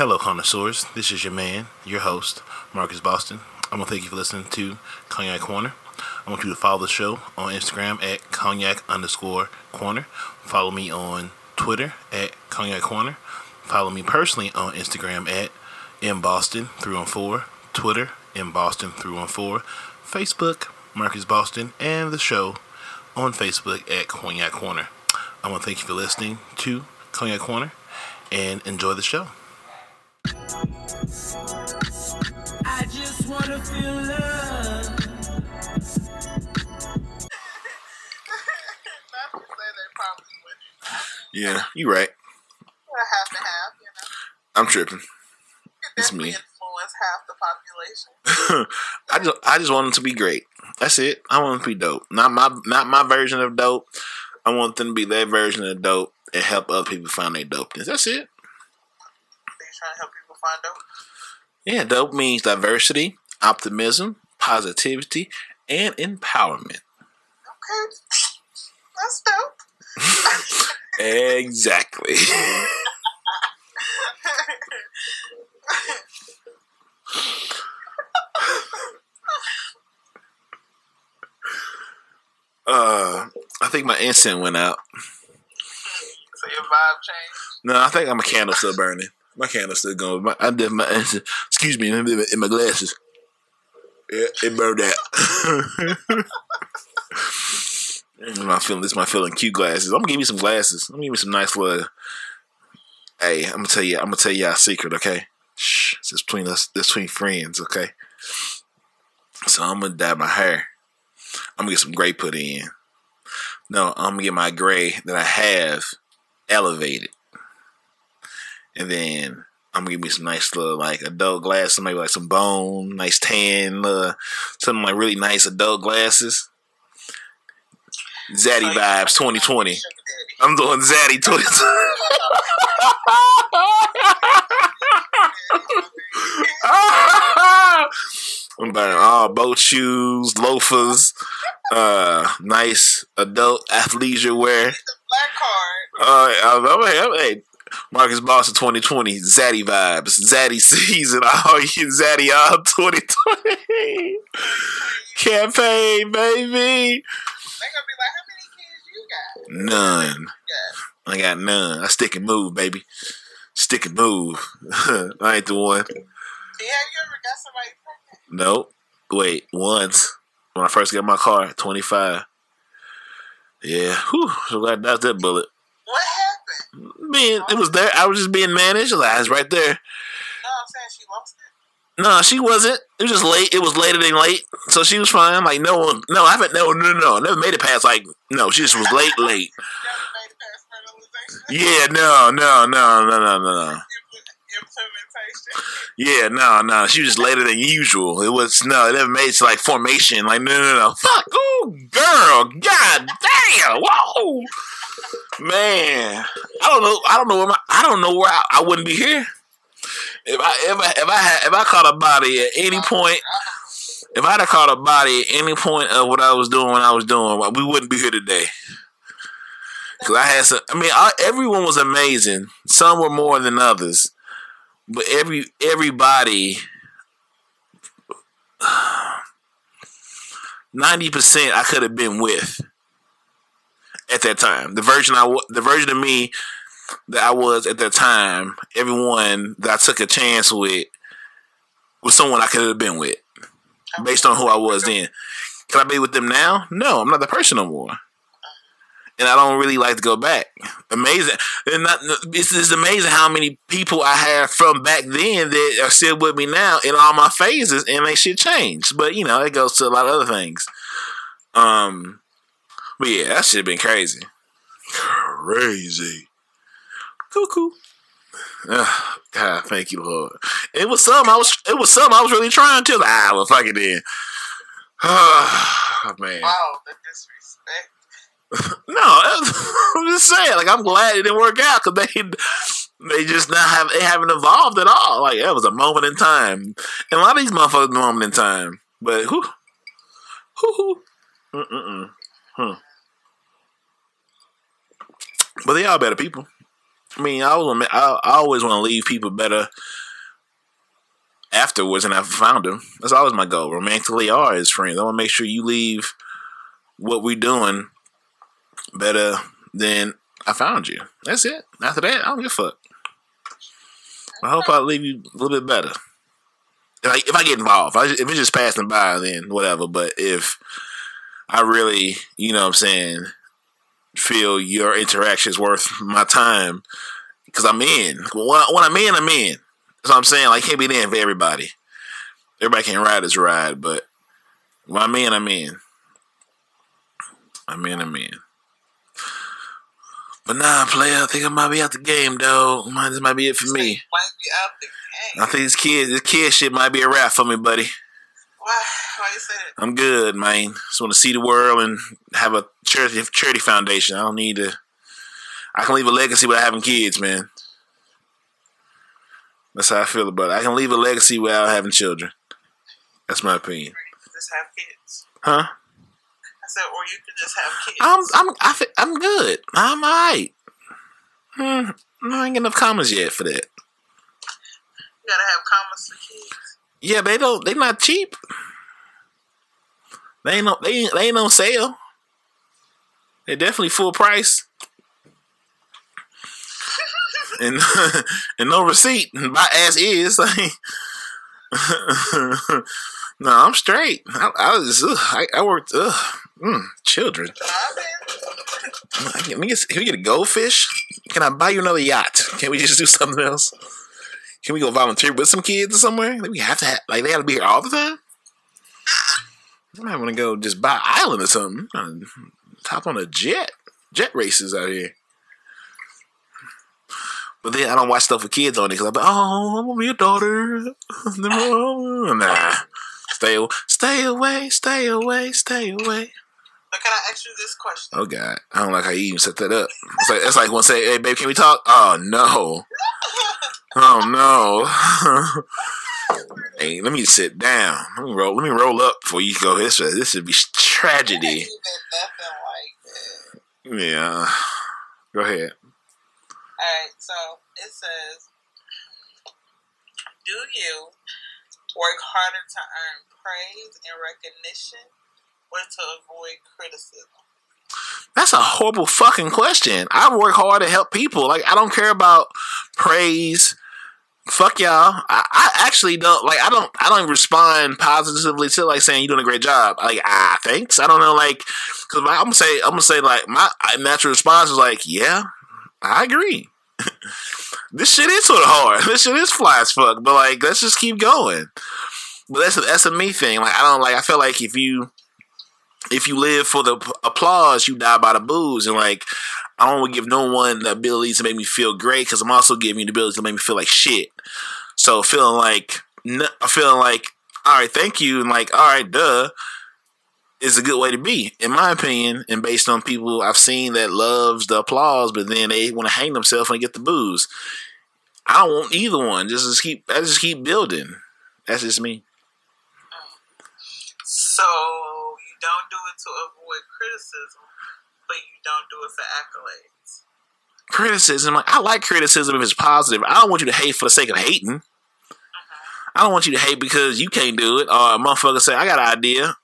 Hello, connoisseurs. This is your man, your host, Marcus Boston. I want to thank you for listening to Cognac Corner. I want you to follow the show on Instagram at cognac underscore corner. Follow me on Twitter at cognac corner. Follow me personally on Instagram at mboston through on. Twitter mboston through on. Facebook Marcus Boston and the show on Facebook at Cognac Corner. I want to thank you for listening to Cognac Corner and enjoy the show. I just wanna feel love. Not to say they probably wouldn't. Yeah, you right. But half and half, you know. I'm tripping. It's me. influence half the population. I just I just want them to be great. That's it. I want them to be dope. Not my not my version of dope. I want them to be their version of dope and help other people find their dopeness. That's it. They trying to help people find out. Yeah, dope means diversity, optimism, positivity, and empowerment. Okay. That's dope. Exactly. uh, I think my incense went out. so your vibe changed. No, I think I'm a candle still burning. My candle still going. My, I did my excuse me in my- glasses. Yeah, it burned out. Is my feeling. This is my feeling. Cute glasses. I'm gonna give you some glasses. I'm gonna give you some nice little. Hey, I'm gonna tell you. I'm gonna tell you a secret. Okay, shh. It's just between us. This between friends. Okay. So I'm gonna dye my hair. I'm gonna get some gray put in. No, I'm gonna get my gray that I have elevated and then I'm gonna give me some nice little like adult glasses, maybe like some bone, nice tan, uh, something like really nice adult glasses. Zaddy vibes 2020. I'm doing Zaddy 2020. I'm buying all boat shoes, loafers, uh, nice adult athleisure wear. The black card. Uh, I'm, I'm, I'm, hey, Marcus Boston 2020, Zaddy vibes, Zaddy season, all you Zaddy uh, all 2020 campaign, baby. They gonna be like, how many kids you got? None. I got none. I stick and move, baby. Stick and move. I ain't the one. Yeah, you ever got somebody pregnant? Nope. Wait, once when I first got my car, 25. Yeah, whew, so glad that's that bullet. What happened? Man, it was there. I was just being managed. Like, I was right there. No, I'm saying she lost it. No, she wasn't. It was just late. It was later than late, so she was fine. Like no one, no, I haven't. No, no, no, never made it past. Like no, she just was late, late. Never made it past. Yeah, no, no, no, no, no, no, no. Implementation. Yeah, no, no. She was just later than usual. It was no. It never made it to like formation. Like no, no, no. Fuck, ooh, girl, god damn, whoa, man. I don't know. I don't know where my. I don't know where I, I wouldn't be here. If I if I if I had if I caught a body at any point, if I'd have caught a body at any point of what I was doing when I was doing, we wouldn't be here today. Cause I had some. I mean, I, everyone was amazing. Some were more than others, but every everybody, ninety percent, I could have been with at that time. The version I the version of me that I was at that time, everyone that I took a chance with was someone I could have been with based on who I was then. Can I be with them now? No, I'm not the person no more. And I don't really like to go back. Amazing. And not, it's, it's amazing how many people I have from back then that are still with me now in all my phases and they shit changed. But you know, it goes to a lot of other things. Um but yeah, that shit been crazy. Crazy. Cuckoo. Ah, God, thank you, Lord. It was some I was it was some I was really trying to. Ah, well fuck it then. Oh, man. Wow, the disrespect. No, I'm just saying. Like, I'm glad it didn't work out because they they just not have they haven't evolved at all. Like, that was a moment in time, and a lot of these motherfuckers a moment in time. But who, who, who, mm mm hmm. But they all better people. I mean, I always, I, I always want to leave people better afterwards than I found them. That's always my goal, romantically or as friends. I want to make sure you leave what we're doing better than I found you. That's it. After that, I don't give a fuck. I hope I leave you a little bit better. If I, if I get involved, if, if it's just passing by, then whatever. But if I really, you know what I'm saying, feel your interaction is worth my time, because I'm in. When, when I'm in, I'm in. That's what I'm saying. Like, I can't be in for everybody. Everybody can ride this ride, but when I'm in, I'm in. I'm in, I'm in. But nah, player, I think I might be out the game, though. Might, this might be it for me. Might be out the game. I think this kid, this kid shit might be a wrap for me, buddy. Why? Why you say that? I'm good, man. Just want to see the world and have a charity charity foundation. I don't need to. I can leave a legacy without having kids, man. That's how I feel about it. I can leave a legacy without having children. That's my opinion. Just have kids. Huh? I said, or you could just have kids. I'm I'm I fe- I'm good. I'm alright. Hmm, I ain't got enough commas yet for that. you gotta have commas for kids. Yeah, they don't. They not cheap. They ain't no. They ain't, they ain't on sale. They're definitely full price. and and no receipt. My ass is like. no, I'm straight. I, I was. Ugh, I, I worked. Ugh, mm, children. Can we, get, can we get a goldfish? Can I buy you another yacht? Can we just do something else? Can we go volunteer with some kids or somewhere? Like we have to have, like they gotta be here all the time. I might want to go just buy an island or something. Hop on a jet. Jet races out here. But then I don't watch stuff with kids on it because I'm like, oh, I'm gonna be a daughter. nah, stay, stay away, stay away, stay away. But can I ask you this question? Oh God, I don't like how you even set that up. It's like it's like one say, "Hey, babe, can we talk?" Oh no, oh no. hey, let me sit down. Let me roll. Let me roll up before you go. This this would be tragedy. Like. Yeah, go ahead. Alright, so it says, Do you work harder to earn praise and recognition or to avoid criticism? That's a horrible fucking question. I work hard to help people. Like I don't care about praise. Fuck y'all. I, I actually don't like. I don't. I don't respond positively to like saying you're doing a great job. Like ah, thanks. I don't know. Like because I'm gonna say I'm gonna say like my natural response is like yeah, I agree. this shit is sort of hard. This shit is fly as fuck. But like let's just keep going. But that's a, that's a me thing. Like I don't like. I feel like if you if you live for the applause, you die by the booze. And like, I don't want to give no one the ability to make me feel great because I'm also giving you the ability to make me feel like shit. So feeling like, feeling like, all right, thank you, and like, all right, duh, is a good way to be, in my opinion. And based on people I've seen that loves the applause, but then they want to hang themselves they get the booze. I don't want either one. Just, just keep, I just keep building. That's just me. So to avoid criticism, but you don't do it for accolades. criticism. Like I like criticism if it's positive. I don't want you to hate for the sake of hating. Uh-huh. I don't want you to hate because you can't do it, or a motherfucker say, "I got an idea."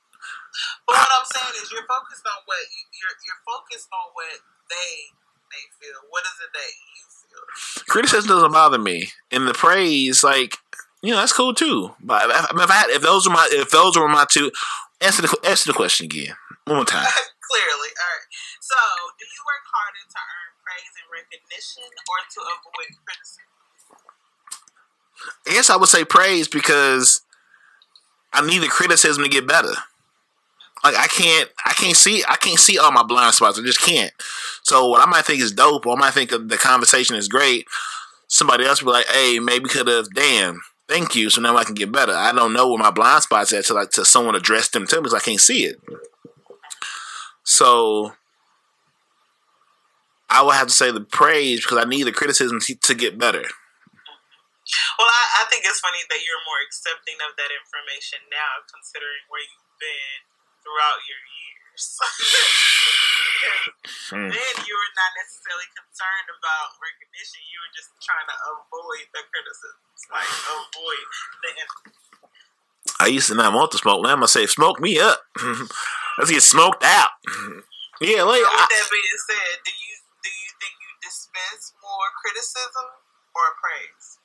But what I'm saying is, you're focused on what you're you're focused on what they may feel. What is it that you feel? Criticism doesn't bother me, and the praise, like you know, that's cool too. But if, if, I if those were my if those were my two, answer the answer the question again one more time. Clearly, all right. So, do you work harder to earn praise and recognition, or to avoid criticism? I guess I would say praise because I need the criticism to get better. Like I can't, I can't see, I can't see all my blind spots. I just can't. So what I might think is dope, or I might think of the conversation is great. Somebody else will be like, "Hey, maybe could have." Damn, thank you. So now I can get better. I don't know where my blind spots at to like to someone address them to me because I can't see it. So I would have to say the praise because I need the criticism to, get better. Well, I, I think it's funny that you're more accepting of that information now, considering where you've been throughout your years. Hmm. then you were not necessarily concerned about recognition. You were just trying to avoid the criticisms, like avoid the. I used to not want to smoke. Now I'm gonna say, smoke me up. Let's get smoked out. Yeah, like With I, that being said, do you do you think you dispense more criticism or praise?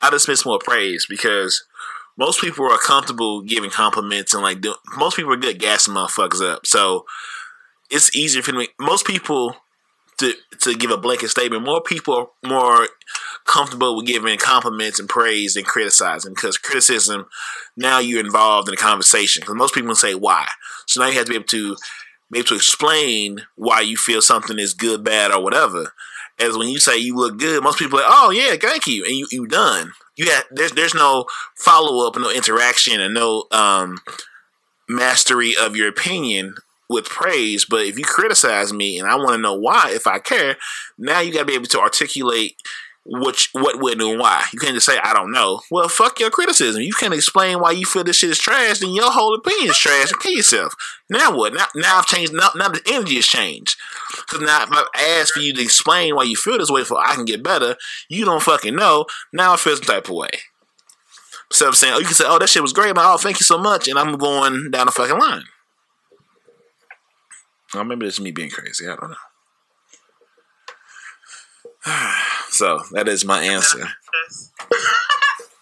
I dismiss more praise because most people are comfortable giving compliments and like do, most people are good gassing motherfuckers up. So it's easier for me. Most people to to give a blanket statement. More people more comfortable with giving compliments and praise and criticizing because criticism now you're involved in a conversation. Because most people say why. So now you have to be able to be able to explain why you feel something is good, bad, or whatever. As when you say you look good, most people are like, oh yeah, thank you, and you you done. You have there's there's no follow up no interaction and no um mastery of your opinion with praise. But if you criticize me and I want to know why, if I care, now you got to be able to articulate what what would and why. You can't just say I don't know. Well, fuck your criticism. You can't explain why you feel this shit is trash. Then your whole opinion is trash. Kill yourself. Now what? Now now I've changed. Now, now the energy has changed. Because now if I ask for you to explain why you feel this way, for I can get better, you don't fucking know. Now I feel some type of way. Instead of saying, oh, you can say, oh, that shit was great, but oh, thank you so much, and I'm going down the fucking line. Or maybe it's me being crazy. I don't know. so that is my answer.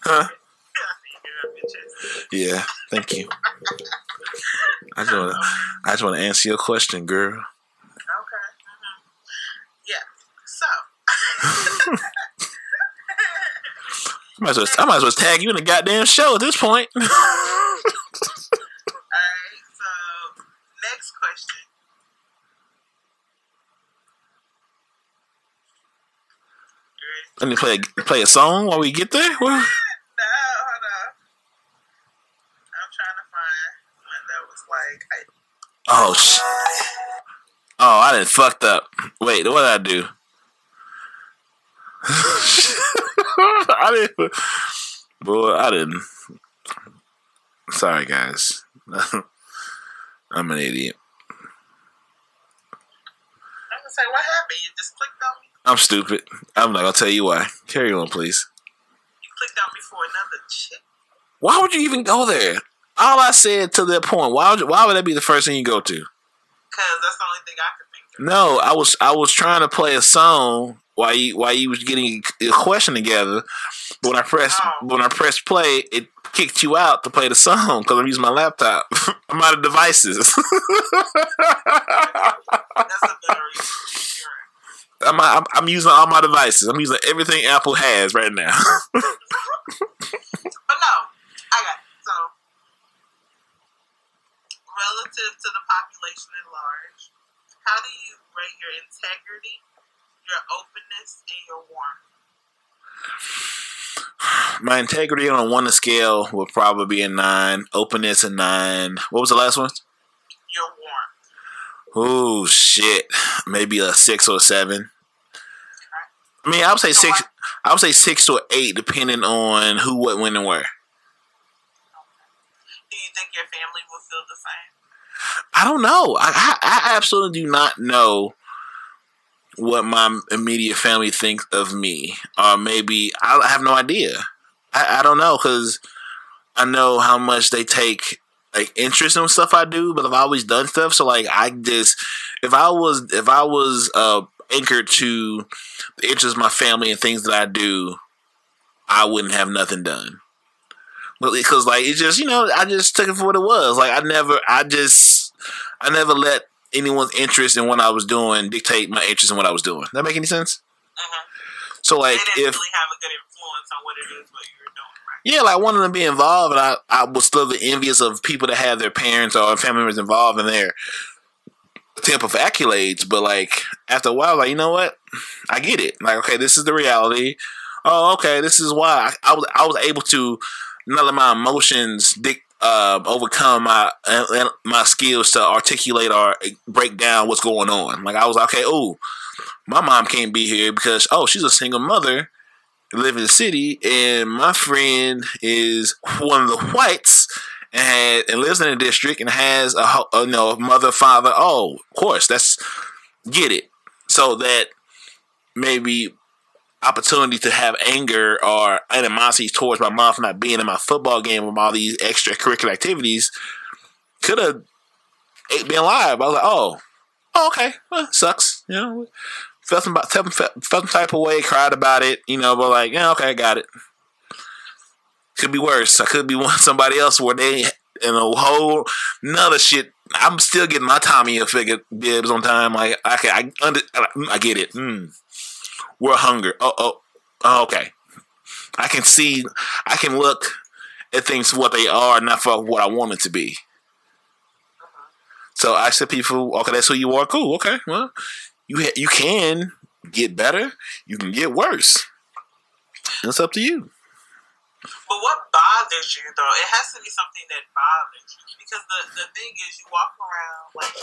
Huh? You get it off your chest. Yeah. Thank you. I just want to. I just want to answer your question, girl. Okay. mhm. Yeah. So. I might, as well, I might as well tag you in the goddamn show at this point. Alright, so next question. Let me play a, play a song while we get there. No, hold on. I'm trying to find one that was like I, oh sh. Oh, I didn't fucked up. Wait, what did I do? I didn't. Boy, I didn't. Sorry, guys. I'm an idiot. I'm gonna say what happened. You just clicked on. I'm stupid. I'm not gonna tell you why. Carry on, please. You clicked on me for another chick. Why would you even go there? All I said to that point. Why would why would that be the first thing you go to? Cause that's the only thing I could think of. No, I was I was trying to play a song while you while you was getting a question together. But when I pressed Oh. when I pressed play, it kicked you out to play the song because I'm using my laptop. I'm out of devices. That's a better reason. I'm, I'm I'm using all my devices. I'm using everything Apple has right now. But no, I got it. So, relative to the population at large, how do you rate your integrity, your openness, and your warmth? my integrity on a one to scale would probably be a nine. Openness a nine. What was the last one? Your warmth. Oh shit, maybe a six or a seven. I mean, I would say six. I would say six or eight, depending on who, what, when, and where. Do you think your family will feel the same? I don't know. I, I, I absolutely do not know what my immediate family thinks of me, or maybe I have no idea. I, I don't know because I know how much they take like interest in stuff I do, but I've always done stuff. So like, I just if I was if I was uh anchored to the interests of my family and things that I do, I wouldn't have nothing done. Because like it's just you know I just took it for what it was. Like I never I just I never let anyone's interest in what I was doing dictate my interest in what I was doing. That make any sense? Uh-huh. So like if really have a good influence on what it is what you were doing, right? yeah, like wanting to be involved, and I I was still the envious of people that have their parents or family members involved in their attempt of accolades. But like after a while, like you know what, I get it. Like okay, this is the reality. Oh, okay, this is why I, I was I was able to not let my emotions dic- uh, overcome my uh, my skills to articulate or break down what's going on. Like I was okay. Oh, my mom can't be here because oh she's a single mother live in the city, and my friend is one of the whites, and and lives in a district and has a, a you know mother father. Oh, of course, that's get it. So that maybe opportunity to have anger or animosity towards my mom for not being in my football game with all these extracurricular activities could have been live. I was like, oh, oh okay, well, sucks. You know, felt some, felt, felt some type of way, cried about it, you know, but like, yeah, okay, I got it. Could be worse. I could be one somebody else where they in a whole nother shit. I'm still getting my Tommy Hilfiger bibs on time. Like, okay, I under, I get it. Mm. We're hunger. Oh, oh, oh, okay. I can see. I can look at things for what they are, not for what I want it to be. So I said, people, okay, that's who you are. Cool. Okay, well, you ha- you can get better. You can get worse. It's up to you. But what bothers you though? It has to be something that bothers you because the the thing is, you walk around like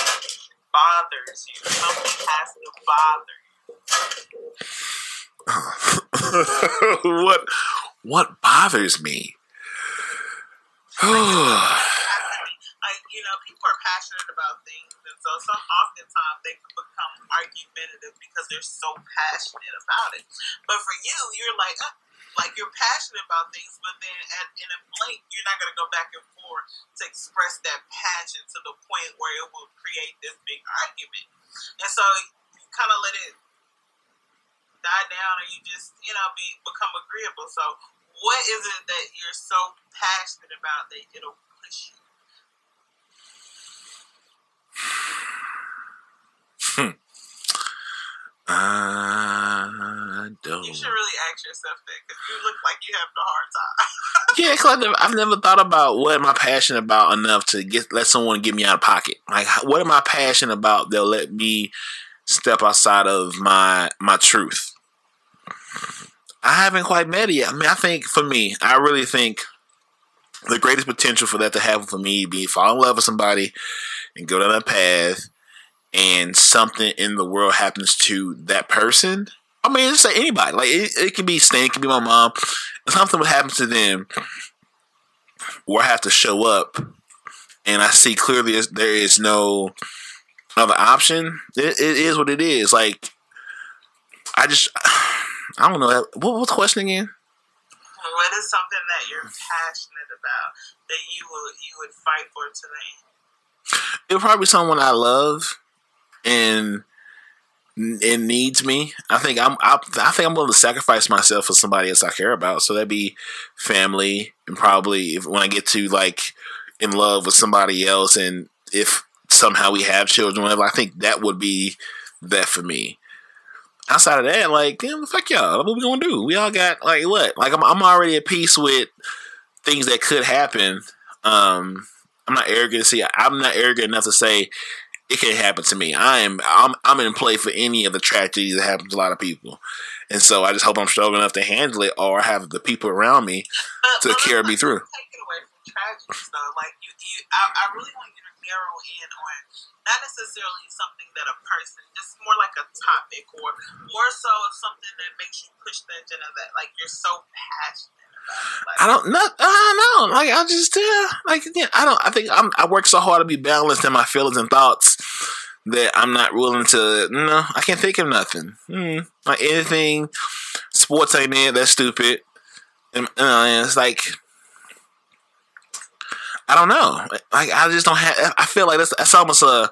bothers you. Something has to bother you. what what bothers me? like you know, people are passionate about things, and so some oftentimes they can become argumentative because they're so passionate about it. But for you, you're like, uh, like you're passionate about things, but then at, in a blink, you're not going to go back and forth to express that passion to the point where it will create this big argument. And so you kind of let it die down, and you just you know be become agreeable. So what is it that you're so passionate about that it'll push you? I don't. You should really ask yourself that because you look like you have a hard time. yeah, because I've never, I've never thought about what am I passionate about enough to get let someone get me out of pocket. Like, what am I passionate about? They'll let me step outside of my my truth. I haven't quite met it yet. I mean, I think for me, I really think the greatest potential for that to happen for me be fall in love with somebody and go down that path and something in the world happens to that person. I mean, just say anybody. Like it, it could be Stan, it could be my mom. Something would happen to them where I have to show up and I see clearly there is no other option. It, it is what it is. Like I just I don't know. What was the question again? What is something that you're passionate about that you would you would fight for today? It would probably be someone I love and it needs me. I think I'm. I, I, think I'm willing to sacrifice myself for somebody else I care about. So that'd be family, and probably if, when I get to like in love with somebody else, and if somehow we have children, whatever, I think that would be that for me. Outside of that, like, damn, fuck y'all. What we gonna do? We all got like what? Like I'm, I'm already at peace with things that could happen. Um, I'm not arrogant. See, I'm not arrogant enough to say it can happen to me. I am I'm I'm in play for any of the tragedies that happen to a lot of people. And so I just hope I'm strong enough to handle it or have the people around me to carry me through. Take it away from tragedies though. Like you, you I, I really want you to narrow in on not necessarily something that a person, just more like a topic or more so something that makes you push the agenda that like you're so passionate I don't know. I don't know. Like I just yeah, like yeah. I don't. I think I'm. I work so hard to be balanced in my feelings and thoughts that I'm not willing to. No, I can't think of nothing. Mm, like anything, sports ain't it. That's stupid. And, uh, and it's like I don't know. Like I just don't have. I feel like that's that's almost a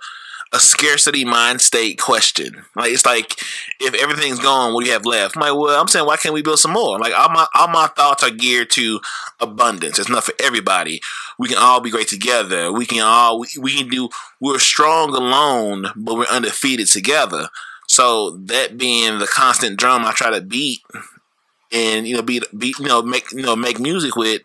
a scarcity mind state question. Like it's like if everything's gone, what do you have left? I'm like, well, I'm saying why can't we build some more? Like all my all my thoughts are geared to abundance. It's not for everybody. We can all be great together. We can all we, we can do we're strong alone, but we're undefeated together. So that being the constant drum I try to beat and you know beat beat you know make you know make music with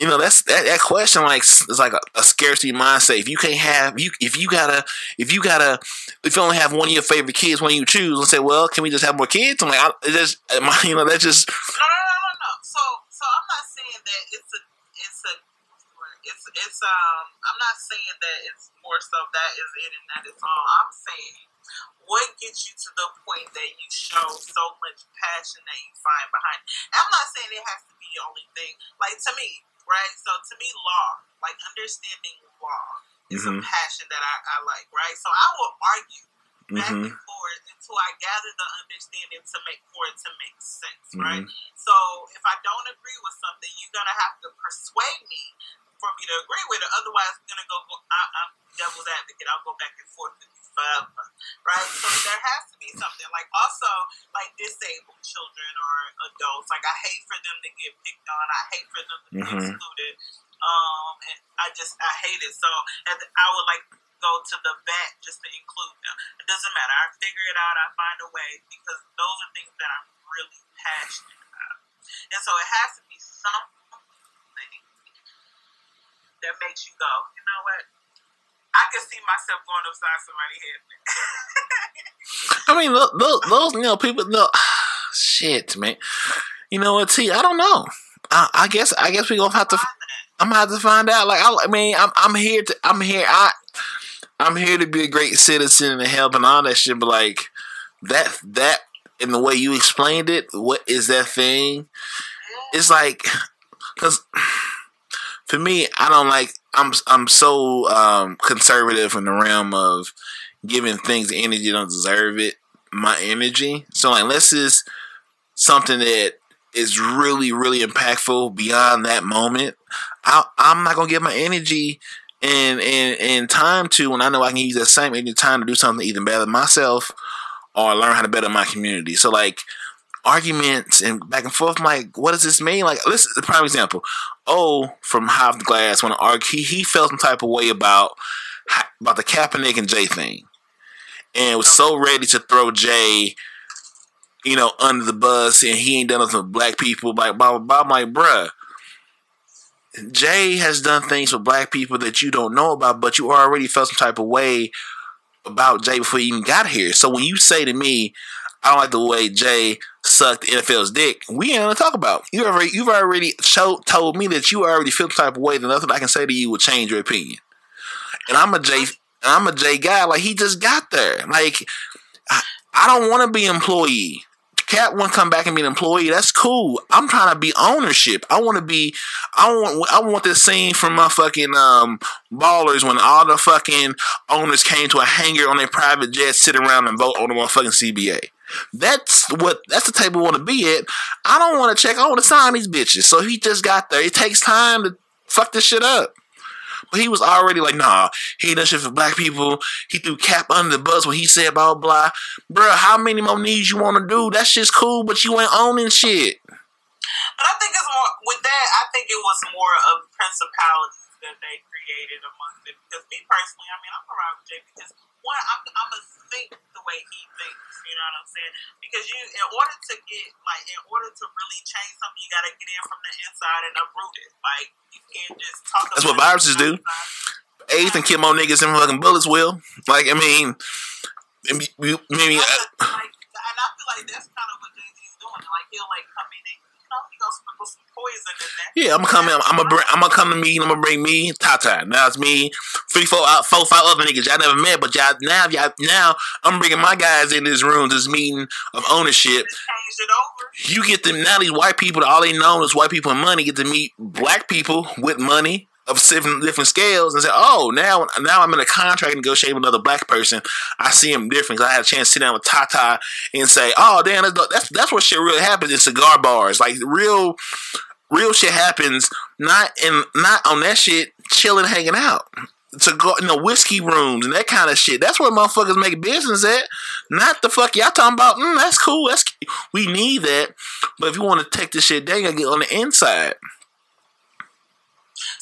you know that's that, that question like it's like a, a, scarcity mindset. If you can't have you if you gotta if you gotta if you only have one of your favorite kids when you choose and say well can we just have more kids? I'm like I, just you know that's just no no no no no. So so i'm not saying that it's a it's a it's it's um i'm not saying that it's more so that is it and that is all. I'm saying what gets you to the point that you show so much passion that you find behind it? i'm not saying it has to be the only thing. Like to me right? So to me, law, like understanding law, is Mhm. a passion that I, I like, right? So I will argue back hmm and forth until I gather the understanding to make for it to make sense, right? Mhm. So if I don't agree with something, you're gonna have to persuade me for me to agree with it. Otherwise, I'm gonna go. go I, I'm devil's advocate. I'll go back and forth with you forever, right? So there has to be something. Like also, like disabled children or adults. Like I hate for them to get picked on. I hate for them to be Mhm. excluded. Um, and I just I hate it. So and I would like go to the bat just to include them. It doesn't matter. I figure it out. I find a way because those are things that I'm really passionate about. And so it has to be something that makes you go, you know what? I can see myself going upside somebody's head. I mean, those, those, you know, people, no, shit, man. You know what, T? I don't know. I, I guess, I guess we gonna have to. I'm gonna have to find out. Like, I, I mean, I'm, I'm here to, I'm here. I, I'm here to be a great citizen and help and all that shit. But like, that, that, in the way you explained it, what is that thing? It's like, cause for me, I don't like. I'm, I'm so um, conservative in the realm of giving things energy don't deserve it. My energy. So like, unless it's something that is really, really impactful beyond that moment, I, I'm not gonna give my energy and, and and time to when I know I can use that same energy time to do something even better myself or learn how to better my community. So like arguments and back and forth, I'm like, what does this mean? Like, listen, the prime example. Oh, from Half the Glass, when argue, he, he felt some type of way about about the Kaepernick and Jay thing, and was so ready to throw Jay, you know, under the bus, and he ain't done nothing with black people. Like, blah blah blah. I'm like, bruh. Jay has done things for black people that you don't know about, but you already felt some type of way about Jay before you even got here. So when you say to me, I don't like the way Jay sucked NFL's dick, we ain't gonna talk about. You already you've already show, told me that you already feel the type of way that nothing I can say to you will change your opinion. And I'm a Jay I'm a guy, like he just got there. Like I, I don't wanna be employee. Cat want to come back and be an employee. That's cool. I'm trying to be ownership. I want to be. I want. I want this scene from my fucking um ballers when all the fucking owners came to a hangar on their private jet, sit around and vote on the motherfucking CBA. That's what. That's the table I want to be at. I don't want to check. I want to sign these bitches. So he just got there. It takes time to fuck this shit up. But he was already like, nah, he ain't done shit for black people. He threw Kap under the bus when he said blah blah. Bruh, how many more needs you want to do? That shit's cool, but you ain't owning shit. But I think it's more with that. I think it was more of principalities that they created amongst it. Because me personally, I mean, I'm around with Jay because one, I'm I'm a think the way he thinks. You know what I'm saying? Because you, in order to get like, in order to really change something, you got to get in from the inside and uproot it. Like you can't just talk. That's what viruses do. AIDS and kill more niggas than fucking bullets will. Like, I mean, maybe, maybe uh, like, and I feel like that's kind of what Jay Z's doing. Like he'll like come in and you know he gonna sprinkle some poison in there. yeah, I'm coming. I'm gonna bring. I'm gonna come to me. I'm gonna bring me Tata. Now it's me, three, four, out, four, five other niggas y'all never met, but y'all now, y'all now I'm bringing my guys in this room, this meeting of ownership. Just changed it over. You get them now. These white people, all they know is white people and money. Get to meet black people with money of different scales, and say, "Oh, now now I'm in a contract negotiating with another black person. I see him different. 'cause I had a chance to sit down with Tata and say, "Oh, damn, that's that's, what shit really happens in cigar bars. Like real, real shit happens not in not on that shit, chilling, hanging out." To go, you know, whiskey rooms and that kind of shit. That's where motherfuckers make business at. Not the fuck y'all talking about. Mm, that's cool. That's we need that. But if you want to take this shit you gotta get on the inside.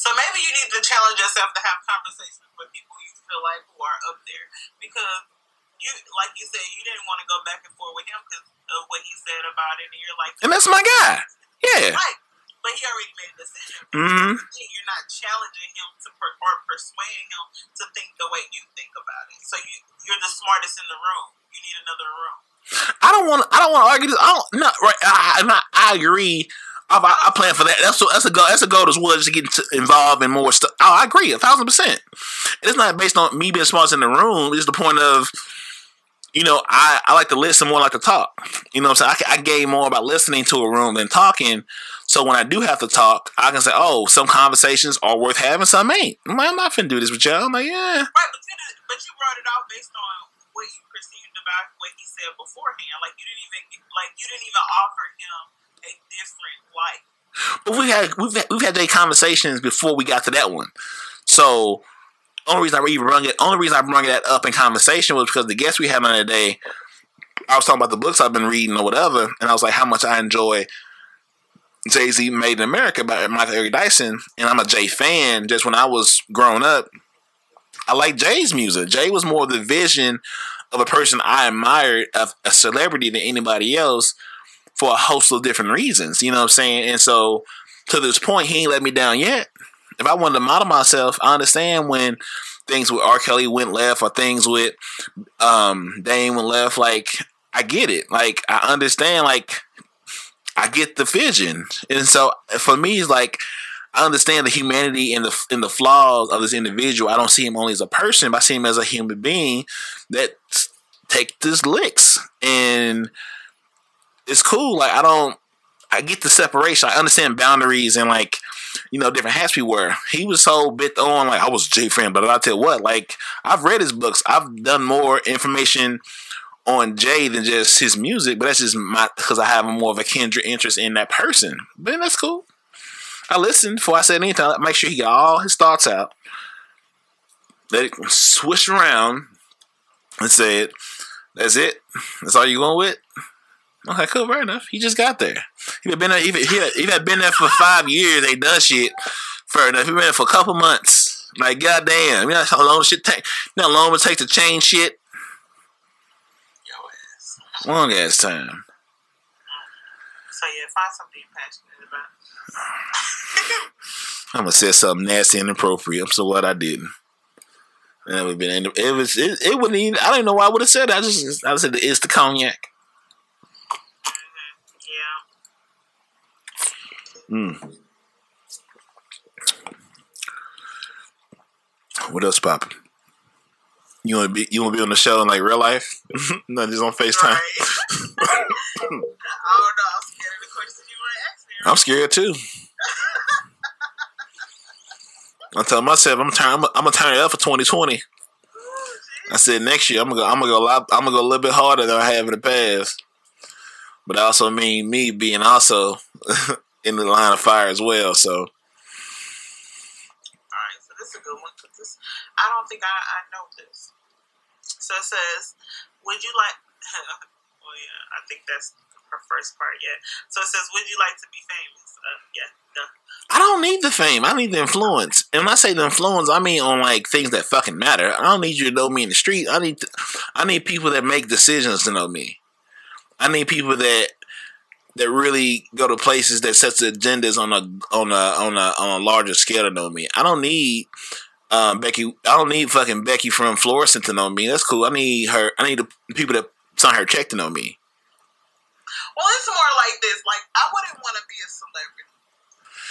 So maybe you need to challenge yourself to have conversations with people you feel like who are up there because you, like you said, you didn't want to go back and forth with him because of what he said about it, and you're like, And that's my guy. Yeah. right. But he already made a decision. Mm-hmm. You're not challenging him to per- or persuading him to think the way you think about it. So you you're the smartest in the room. You need another room. I don't want. I don't want to argue this. I don't. Not right. I, I, I agree. I, I, plan for that. That's a, that's a goal. That's a goal as well to get involved in more stuff. Oh, I agree a thousand percent. It's not based on me being smartest in the room. It's the point of, you know, I, I like to listen more, like to talk. You know, what I'm saying I, I gain more about listening to a room than talking. So when I do have to talk, I can say, "Oh, some conversations are worth having, some ain't." I'm, like, I'm not finna do this with y'all. I'm like, yeah. Right, but you, but you brought it out based on what you perceived about what he said beforehand. Like you didn't even like you didn't even offer him a different light. But we had we've had, we've had these conversations before we got to that one. So only reason I even brung it, only reason I brung that up in conversation was because the guest we had on the day, I was talking about the books I've been reading or whatever, and I was like how much I enjoy Jay Z Made in America by Michael Eric Dyson, and I'm a Jay fan. Just when I was growing up, I like Jay's music. Jay was more the vision of a person I admired, of a celebrity than anybody else, for a host of different reasons. You know what I'm saying? And so to this point, he ain't let me down yet. If I wanted to model myself, I understand when things with R. Kelly went left or things with um Dame went left. Like I get it. Like I understand. Like I get the vision, and so for me, it's like I understand the humanity and the and the flaws of this individual. I don't see him only as a person, but I see him as a human being that take this licks, and it's cool. Like I don't, I get the separation. I understand boundaries and like you know different hats we wear. He was so bit on like I was Jay fan, but I tell you what, like I've read his books. I've done more information on Jay than just his music, but that's just my because I have more of a kindred interest in that person. But that's cool. I listened before I said anything. I make sure he got all his thoughts out. Let it swish around and said, "That's it. That's all you going with." Okay, cool, fair enough. He just got there. He had been there. He, he, he had been there for five years. They done shit. Fair enough. He been there for a couple months. Like goddamn, you know how long shit take? You know how long it take to change shit? Yo ass. Long ass time. So yeah, find something you're passionate about. I'm gonna say something nasty and inappropriate. I'm so glad I didn't. And it would been. It was. It, it wouldn't even. I don't know why I would have said that. I just. I said it's the cognac. Mm. What else popping? You want to be? You want to be on the show in like real life, not just on Facetime. Right. I don't know. I'm scared of the questions you want to ask me. I'm scared too. I'm telling myself I'm turn. I'm, I'm gonna turn it up for 2020. Ooh. I said next year I'm gonna go. I'm gonna go. A lot, I'm gonna go a little bit harder than I have in the past. But I also mean me being also in the line of fire as well. So All right, so this is a good one. This, I don't think I, I know this. So it says, "Would you like?" well, yeah, I think that's her first part. Yeah. So it says, "Would you like to be famous?" Uh, yeah. No. I don't need the fame. I need the influence. And when I say the influence, I mean on like things that fucking matter. I don't need you to know me in the street. I need. To, I need people that make decisions to know me. I need people that that really go to places that sets the agendas on a on a on a on a larger scale to know me. I don't need um, Becky. I don't need fucking Becky from Florissant to know me. That's cool. I need her. I need the people that sign her check to know me. Well, it's more like this. Like I wouldn't want to be a celebrity,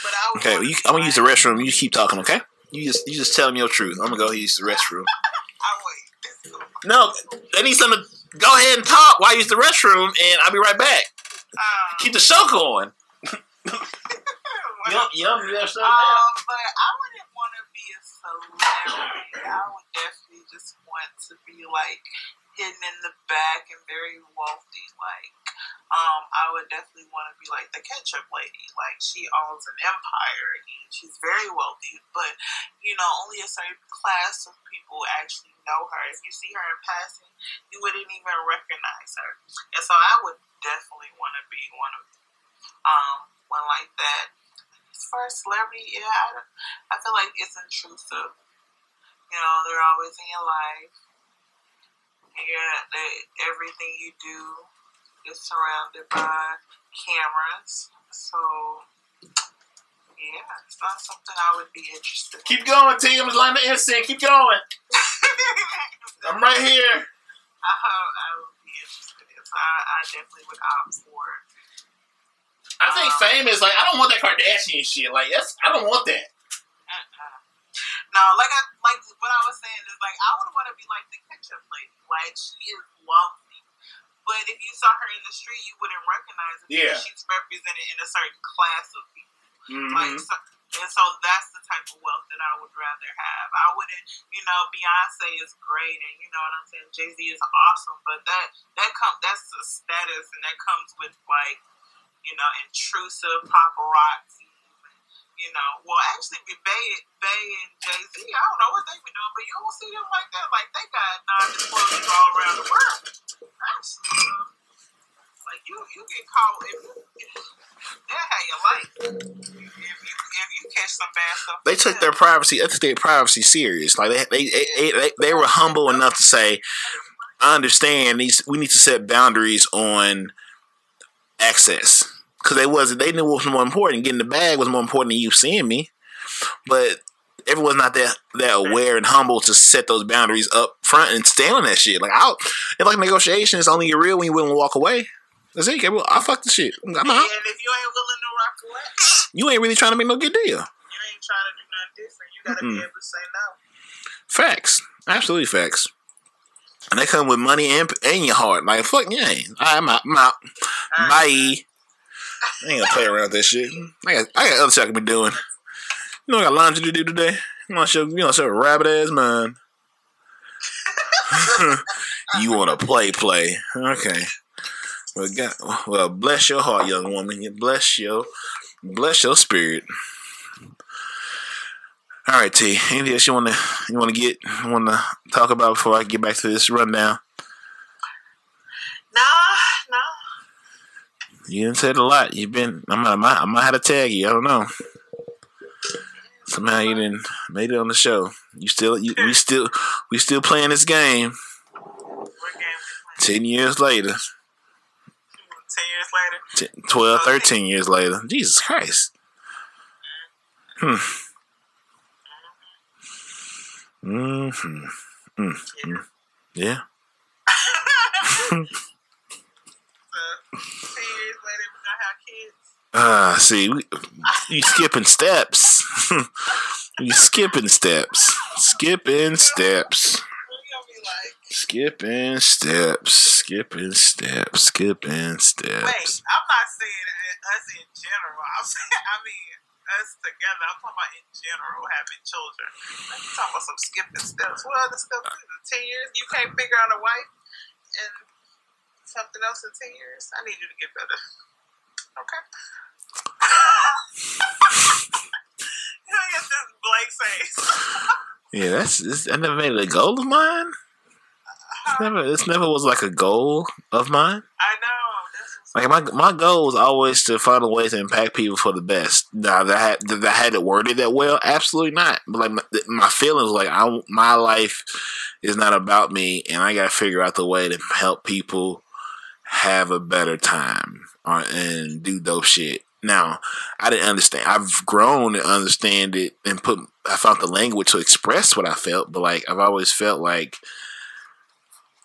but I would. Okay, you, I'm gonna use the restroom. You keep talking. Okay, you just you just tell me your truth. I'm gonna go use the restroom. I wait. No, they need someone to go ahead and talk while I use the restroom, and I'll be right back. Um, Keep the show going. well, yum, you have Um, but I wouldn't want to be a celebrity. I would definitely just want to be like hidden in the back and very wealthy. Like, um, I would definitely want to be like the ketchup lady. Like, she owns an empire and she's very wealthy. But you know, only a certain class of people actually know her. If you see her in passing, you wouldn't even recognize her. And so, I would definitely want to be one of um one like that as far as celebrity, yeah, I, don't- I feel like it's intrusive. You know, they're always in your life. Yeah, they, everything you do is surrounded by cameras. So, yeah, it's not something I would be interested in. Keep going, T. I'm just the instinct. Keep going. I'm right here. I, hope I would be interested in. So I, I definitely would opt for. I think fame is like I don't want that Kardashian shit. Like that's I don't want that. Uh-uh. No, like I like what I was saying is like I would want to be like the ketchup lady. Like she is wealthy, But if you saw her in the street, you wouldn't recognize her Yeah. because she's represented in a certain class of people. Mhm. Like, so, and so that's the type of wealth that I would rather have. I wouldn't, you know, Beyonce is great, and you know what I'm saying. Jay Z is awesome, but that that come that's the status, and that comes with like, you know, intrusive paparazzi. You know, well, actually, Bay, Bay and Jay Z, I don't know what they be doing, but you don't see them like that. Like they got non-disclosures all around the world. That's, uh, like you, you get caught if they'll have your life if you if you catch some bad stuff. they took their privacy, they took their privacy serious. Like they, they, they, they, they were humble enough to say, "I understand these. We need to set boundaries on access because they wasn't. They knew what was more important. Getting the bag was more important than you seeing me, but." Everyone's not that that aware and humble to set those boundaries up front and stay on that shit. Like I, it's like negotiation. It's only real when you're willing to walk away. That's it. Well, I fuck the shit. I'm And if you ain't willing to rock away, You ain't really trying to make no good deal. you ain't trying to do nothing different. You gotta Mm-mm. be able to say no. Facts, absolutely facts. And they come with money and, and your heart. Like fuck, yeah, I'm out. I'm out. Bye. I ain't gonna play around with that shit. I got, I got other shit I can be doing. You know, I got laundry to do today. You want to show, you know, show a rabbit ass man. you want to play, play? Okay. Well, God, well, bless your heart, young woman. You bless your, bless your spirit. All right, T. Anything else you want to you want to get want to talk about before I get back to this rundown? No, no. You didn't said a lot. You've been. I'm. I might. I might have to tag you. I don't know. Somehow you didn't made it on the show. You still. You, we still. We still playing this game. What game? Ten years later. Ten years later. 10, 12, 13 years later. Jesus Christ. Hmm. Hmm. Mm. Mm. Yeah. So, ten years later, we're gonna have kids. Ah, see, we, you skipping steps. you skipping steps. Skipping steps. We're gonna be like, Skipping steps. Skipping steps. Skipping wait, steps. I'm not saying us in general. I'm saying, I mean, us together. I'm talking about in general having children. I'm talking about some skipping steps. What other stuff is it? Ten years? You can't figure out a wife and something else in ten years? I need you to get better. Okay. you don't this blank face. Yeah, that's. I never made it a goal of mine. It's never. This never was like a goal of mine. I know. Like my my goal was always to find a way to impact people for the best. Now that I had, that I had it worded that well, absolutely not. But like my, my feelings, like I, my life is not about me, and I got to figure out the way to help people have a better time or and do dope shit. Now I didn't understand. I've grown to understand it and put. I found the language to express what I felt, but like I've always felt like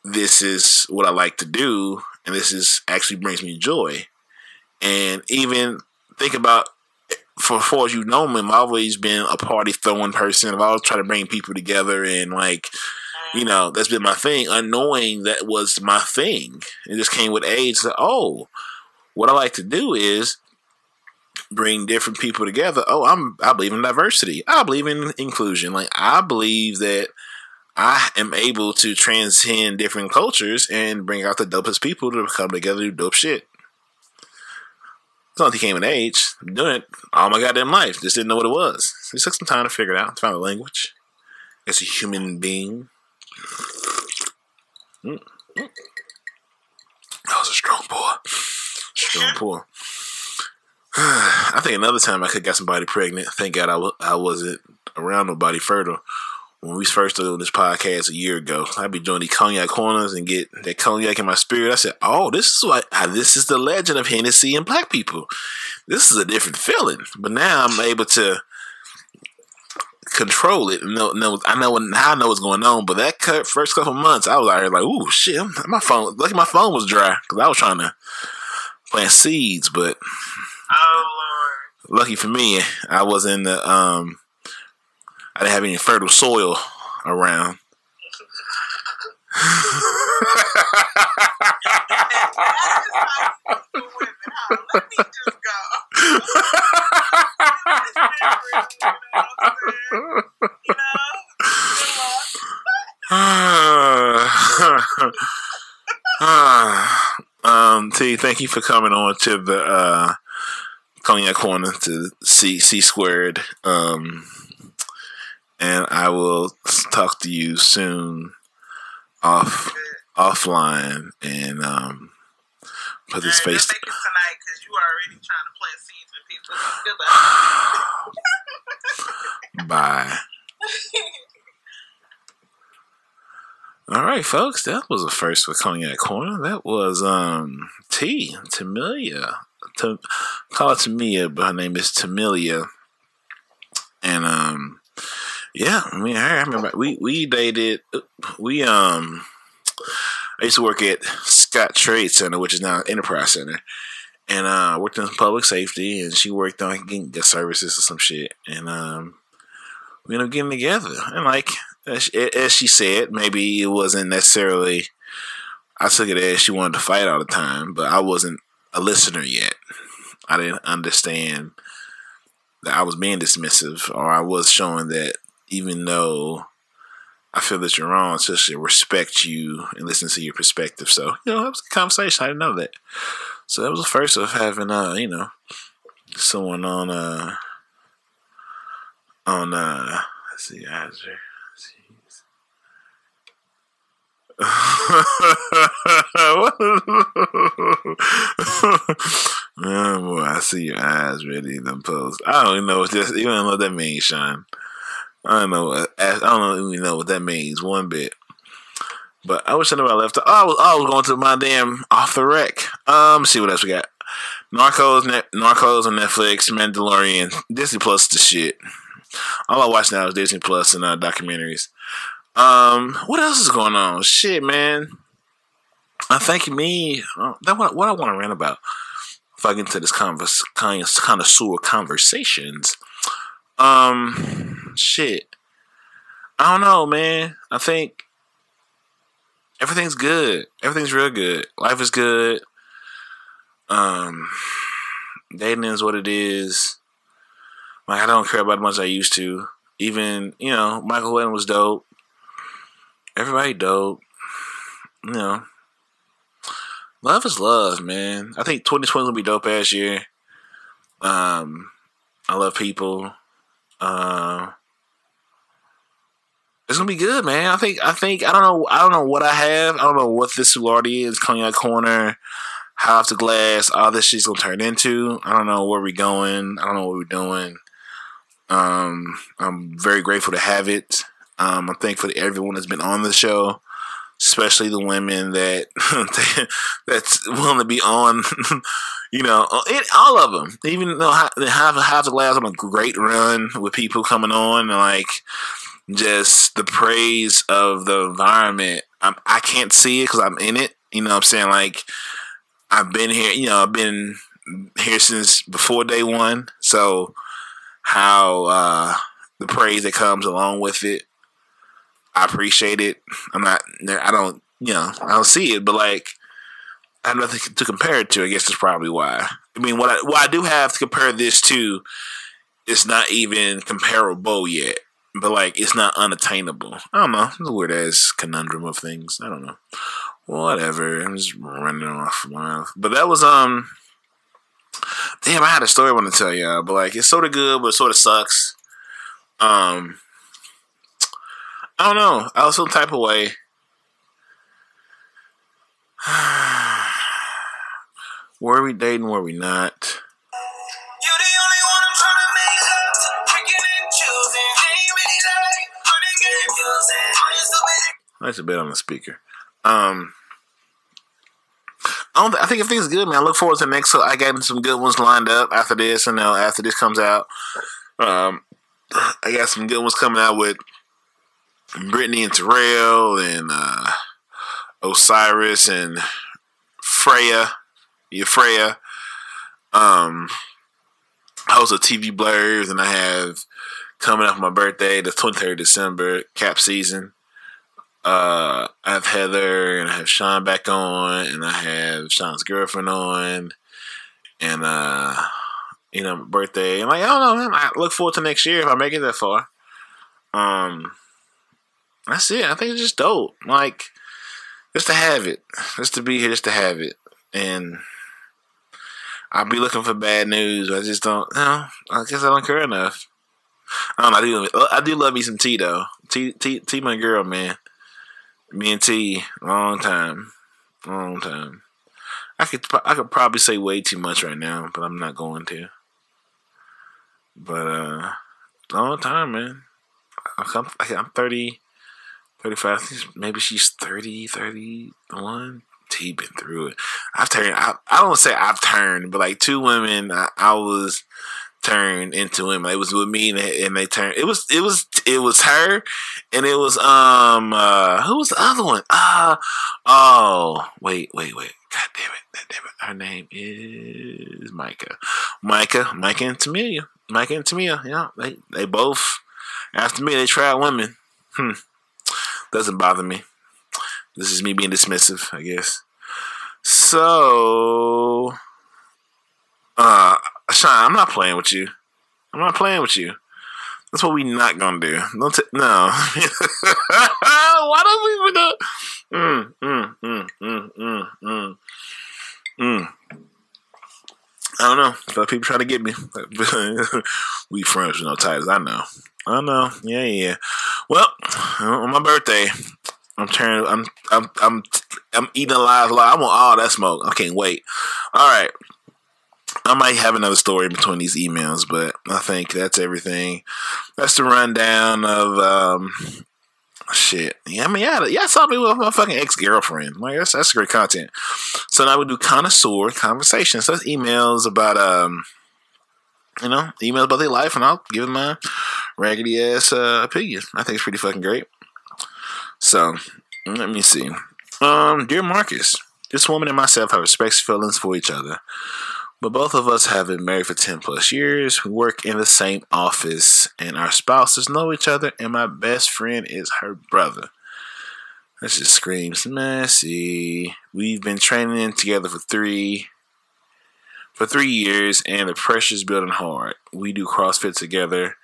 this is what I like to do, and this is actually brings me joy. And even think about for far as you know me, I've always been a party throwing person. I've always tried to bring people together and like you know, that's been my thing. Unknowing that was my thing. It just came with age. So, oh, what I like to do is bring different people together. Oh, I'm I believe in diversity. I believe in inclusion. Like I believe that I am able to transcend different cultures and bring out the dopest people to come together to do dope shit. It's not came in age. I'm doing it all my goddamn life. Just didn't know what it was. It took some time to figure it out, to find a language. As a human being. Mm. That was a strong pour. Strong pour. I think another time I could have got somebody pregnant. Thank God I w- I wasn't around nobody fertile. When we first started this podcast a year ago, I'd be doing the cognac corners and get that cognac in my spirit. I said, "Oh, this is what ah, this is the legend of Hennessy and black people. This is a different feeling." But now I'm able to control it. No, no, I know now I know what's going on. But that cu- first couple months, I was out here like, "Ooh, shit!" My phone, lucky my phone was dry because I was trying to plant seeds. But Oh Lord. lucky for me, I was in the um, I didn't have any fertile soil around. um, T, thank you for coming on to the uh, Cognac Corner to C C squared. Um, and I will talk to you soon off offline and um, put this face. don't tonight because you already trying to plant seeds in people. Goodbye. Bye. All right, folks, that was the first for Cognac Corner. That was um T Tamilia. T- call it Tamia, but her name is Tamilia. And um yeah, I mean I remember we we dated we um I used to work at Scottrade Center, which is now Enterprise Center. And uh worked in public safety and she worked on getting the services or some shit. And um we ended up getting together. And like as as she said, maybe it wasn't necessarily. I took it as she wanted to fight all the time, but I wasn't a listener yet. I didn't understand that I was being dismissive, or I was showing that even though I feel that you're wrong, so respect you and listen to your perspective. So you know, that was a conversation. I didn't know that. So that was the first of having, uh, you know, someone on, uh, on, uh, let's see, Azure. oh boy, I see your eyes ready to post. I don't even know what. You don't know what that means, Sean. I don't know. What, I don't even know what that means one bit. But I wish I knew I left. Oh, I was, I was going to my damn off the wreck. Um, see what else we got. Narcos, Net, Narcos on Netflix, Mandalorian, Disney Plus, the shit. All I watch now is Disney Plus and uh, documentaries. Um, what else is going on? Shit, man. I think me. Uh, that what, what I want to rant about. If I get into this converse, kind of sewer conversations. Um, shit. I don't know, man. I think everything's good. Everything's real good. Life is good. Um, dating is what it is. Like I don't care about much I used to. Even you know, Michael Wynn was dope. Everybody dope. You know, love is love, man. I think 2020 will be dope ass year. Um, I love people. Uh, it's gonna be good, man. I think. I think. I don't know. I don't know what I have. I don't know what this Solarity is. Cognac Corner, House the Glass. All this shit's gonna turn into. I don't know where we're going. I don't know what we're doing. Um, I'm very grateful to have it. Um, I'm thankful to everyone that's been on the show, especially the women that that's willing to be on. you know, it, all of them. Even though half half the glass on a great run with people coming on like just the praise of the environment. I'm, I can't see it because I'm in it. You know, what I'm saying like I've been here. You know, I've been here since before day one. So how uh, the praise that comes along with it. I appreciate it. I'm not. I don't. You know. I don't see it, but like, I have nothing to compare it to. I guess that's probably why. I mean, what I what I do have to compare this to, it's not even comparable yet. But like, it's not unattainable. I don't know. It's a weird ass conundrum of things. I don't know. Whatever. I'm just running off my. Mouth. But that was um. Damn, I had a story I want to tell y'all, but like, it's sort of good, but sort of sucks. Um. I don't know. I was some type of way. were we dating? Were we not? That's a bit on the speaker. Um, I don't. I think everything's good, man. I look forward to the next. So I got some good ones lined up after this, and now after this comes out, um, I got some good ones coming out with Brittany and Terrell and uh, Osiris and Freya, Freya. Um, host of TV Blurs, and I have coming up my birthday, the 23rd of December, cap season. Uh, I have Heather and I have Sean back on, and I have Sean's girlfriend on, and uh, you know, birthday. And like I don't know, man. I look forward to next year if I make it that far. Um, that's it. I think it's just dope. Like just to have it, just to be here, just to have it, and I'll be looking for bad news. I just don't. You know, I guess I don't care enough. I don't know. I do. I do love me some T though. T T T my girl, man. Me and T, long time, long time. I could I could probably say way too much right now, but I'm not going to. But uh, long time, man. I'm, I'm 30, 35. Maybe she's 30, 31. T been through it. I've turned. I, I don't say I've turned, but like two women, I, I was turned into him. It was with me, and they, and they turned. It was it was it was her, and it was um uh who was the other one? Uh oh wait wait wait. God damn it! God damn it! Her name is Micah. Micah, Micah and Tamia. Micah and Tamia. Yeah, they they both after me they tried women. Hmm. Doesn't bother me. This is me being dismissive, I guess. So, uh, Sean, I'm not playing with you. I'm not playing with you. That's what we not gonna do. Don't t- no. Why don't we even? Mm, mm, mm, mm, mm, mm, mm. I don't know. People try to get me. we friends with no titles. I know. I know. Yeah, yeah. Well, on my birthday, I'm turning. I'm. I'm. I'm. I'm eating. A lot. I want all that smoke. I can't wait. All right. I might have another story between these emails, but I think that's everything. That's the rundown of um, shit. Yeah, I mean, yeah, yeah, I saw me with my fucking ex girlfriend. Like that's that's great content. So now we do connoisseur conversations. So that's emails about um, you know, emails about their life, and I'll give them my raggedy ass uh, opinion. I think it's pretty fucking great. So let me see. Um, dear Marcus, this woman and myself have respect feelings for each other. But both of us have been married for 10 plus years. We work in the same office, and our spouses know each other, and my best friend is her brother. That just screams messy. We've been training together for three for three years, and the pressure's building hard. We do CrossFit together.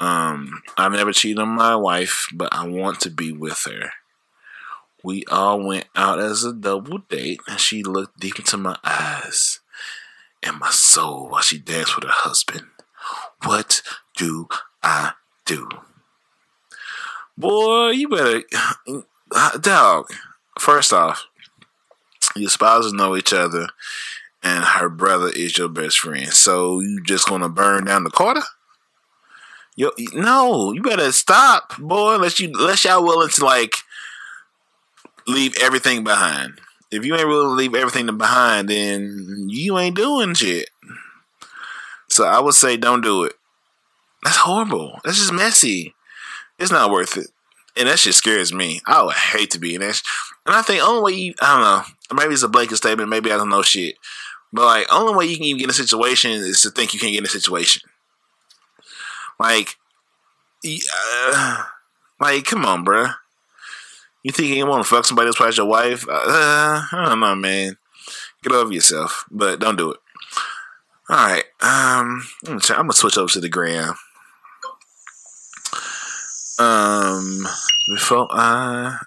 Um, I've never cheated on my wife, but I want to be with her. We all went out as a double date, and she looked deep into my eyes and my soul while she danced with her husband. What do I do? Boy, you better, dog. First off, your spouses know each other, and her brother is your best friend. So you just gonna burn down the quarter? Yo, no, you better stop, boy. Unless you, unless y'all willing to like leave everything behind. If you ain't willing to leave everything behind, then you ain't doing shit. So I would say don't do it. That's horrible. That's just messy. It's not worth it. And that shit scares me. I would hate to be in that. And I think only way you, I don't know, maybe it's a blanket statement, maybe I don't know shit. But like, only way you can even get in a situation is to think you can't get in a situation. Like, uh, like, come on, bruh. You think you want to fuck somebody else past your wife? Uh, I don't know, man. Get over yourself, but don't do it. All right. Um, I'm gonna switch over to the gram. Um, before I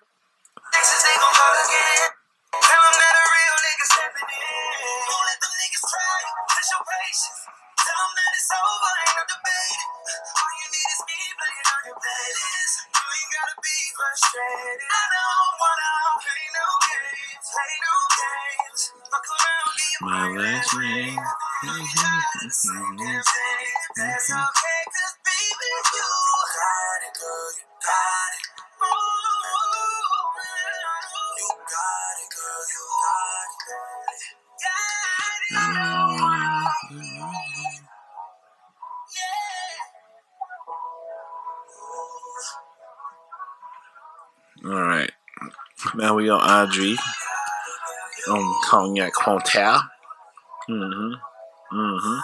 My last name. That's okay because baby girl girl you got. All right. Now we on Audrey on Cognac Hotel. Mm-hmm. Mm-hmm.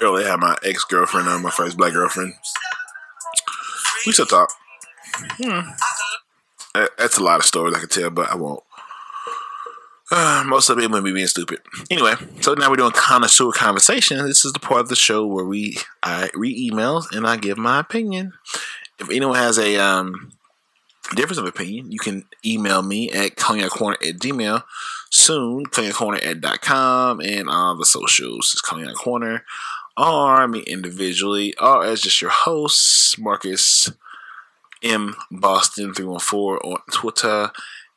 Earlier, I had my ex girlfriend on, my first black girlfriend. We still talk. Uh, That's a lot of stories I could tell, but I won't. Uh, most of it would be being stupid. Anyway, so now we're doing connoisseur conversation. This is the part of the show where we I read emails and I give my opinion. If anyone has a um, difference of opinion, you can email me at cognaccorner at gmail soon, cognaccorner at dot com, and all the socials. It's Cognac Corner, or me individually, or as just your host, Marcus M Boston three one four on Twitter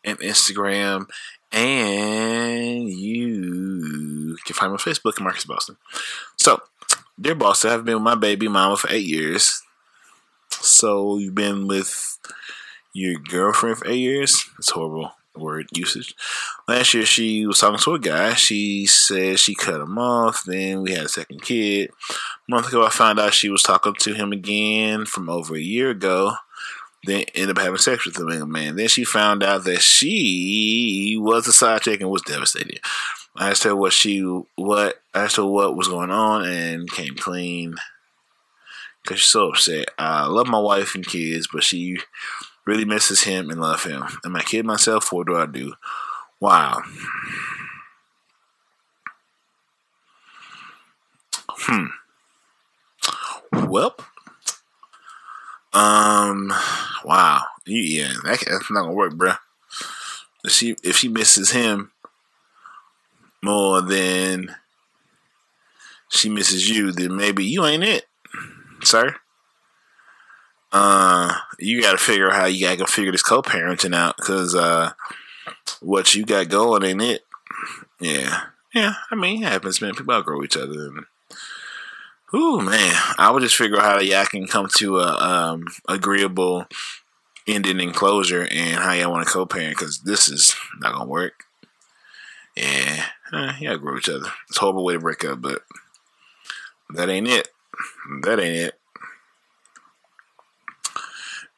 and Instagram, and you can find me on Facebook, Marcus Boston. So, dear Boston, I've been with my baby mama for eight years. So you've been with your girlfriend for eight years? It's horrible word usage. Last year she was talking to a guy. She said she cut him off. Then we had a second kid. A month ago, I found out she was talking to him again from over a year ago. Then ended up having sex with the man. Then she found out that she was a side chick and was devastated. I asked her what she what I asked her what was going on and came clean because she's so upset. I love my wife and kids, but she really misses him and love him. Am I kidding myself? What do I do? Wow. Hmm. Well, um, wow. Yeah, that, that's not gonna work, bruh. If she if she misses him more than she misses you, then maybe you ain't it, sir. Uh, you got to figure out how you got to figure this co-parenting out because uh, what you got going ain't it. Yeah, yeah. I mean, it happens, man. People outgrow each other. And, ooh, man. I would just figure out how y'all can come to a um, agreeable ending and closure, and how y'all want to co-parent because this is not gonna work. Yeah, eh, y'all grow each other. It's a horrible way to break up, but that ain't it. That ain't it.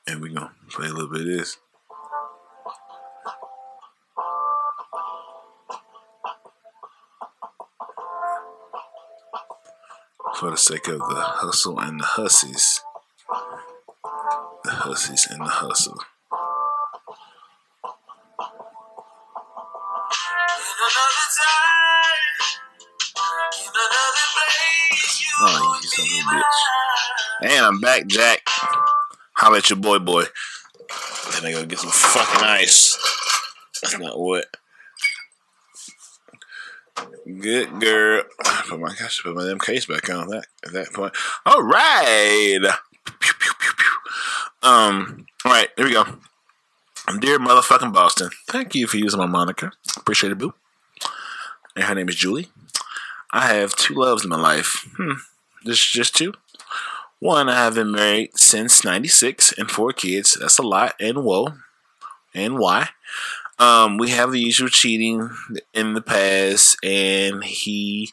And we're gonna play a little bit of this. For the sake of the hustle and the hussies. The hussies and the hustle. Oh, you son of a bitch. And I'm back, Jack. Holla at your boy, boy. Then I go get some fucking ice. That's not what. Good girl. Put my gosh, put my damn case back on that at that point. All right. Pew, pew, pew. Um. All right. Here we go. Dear motherfucking Boston, thank you for using my moniker. Appreciate it, boo. And her name is Julie. I have two loves in my life. Hmm. Just just two. One, I have been married since '96 and four kids. That's a lot. And whoa, and why? Um, we have the usual cheating in the past, and he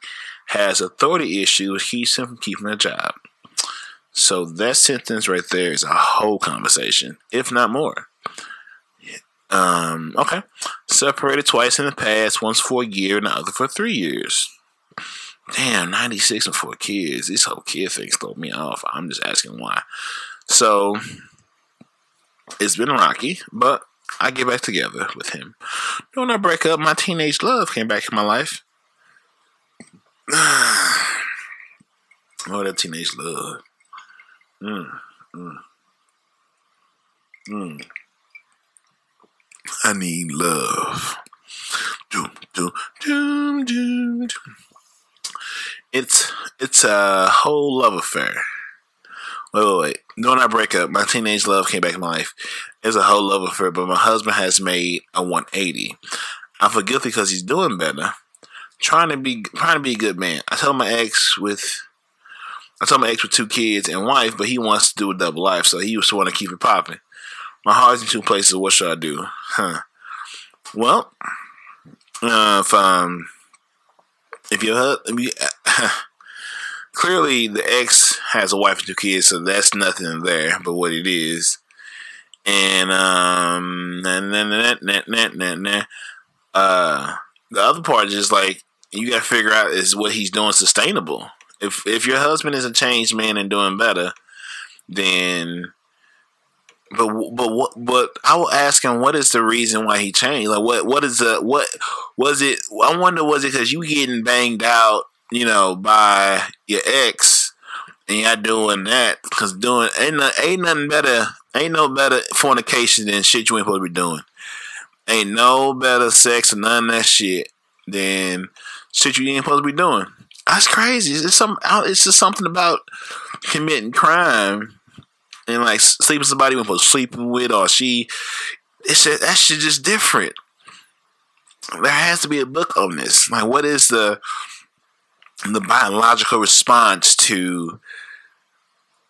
has authority issues which keeps him from keeping a job. So that sentence right there is a whole conversation, if not more. Um, okay. Separated twice in the past, once for a year and the other for three years. Damn, 96 and four kids. This whole kid thing throw me off. I'm just asking why. So it's been rocky, but I get back together with him. When I break up, my teenage love came back in my life. oh, that teenage love. Mm, mm, mm. I need love. Doom, doom, doom, doom, doom. It's it's a whole love affair. Wait, wait, wait. When I break up, my teenage love came back in my life. It's a whole love affair, but my husband has made a 180. I feel guilty because he's doing better. Trying to be trying to be a good man. I told my ex with I told my ex with two kids and wife, but he wants to do a double life, so he just want to keep it popping. My heart's in two places. What should I do? Huh. Well, uh, if um, if your husband, clearly the ex has a wife and two kids, so that's nothing there but what it is. And um, nah, nah, nah, nah, nah, nah, nah. uh, the other part is just like you got to figure out is what he's doing sustainable. If if your husband is a changed man and doing better, then but but what but I will ask him what is the reason why he changed? Like what what is the what was it? I wonder was it because you getting banged out, you know, by your ex, and y'all doing that because doing ain't no, ain't nothing better, ain't no better fornication than shit you ain't supposed to be doing. Ain't no better sex or none of that shit than shit you ain't supposed to be doing. That's crazy. It's some. It's just something about committing crime and like sleeping with somebody we're sleeping with, or she. It's just, that shit just different. There has to be a book on this. Like, what is the the biological response to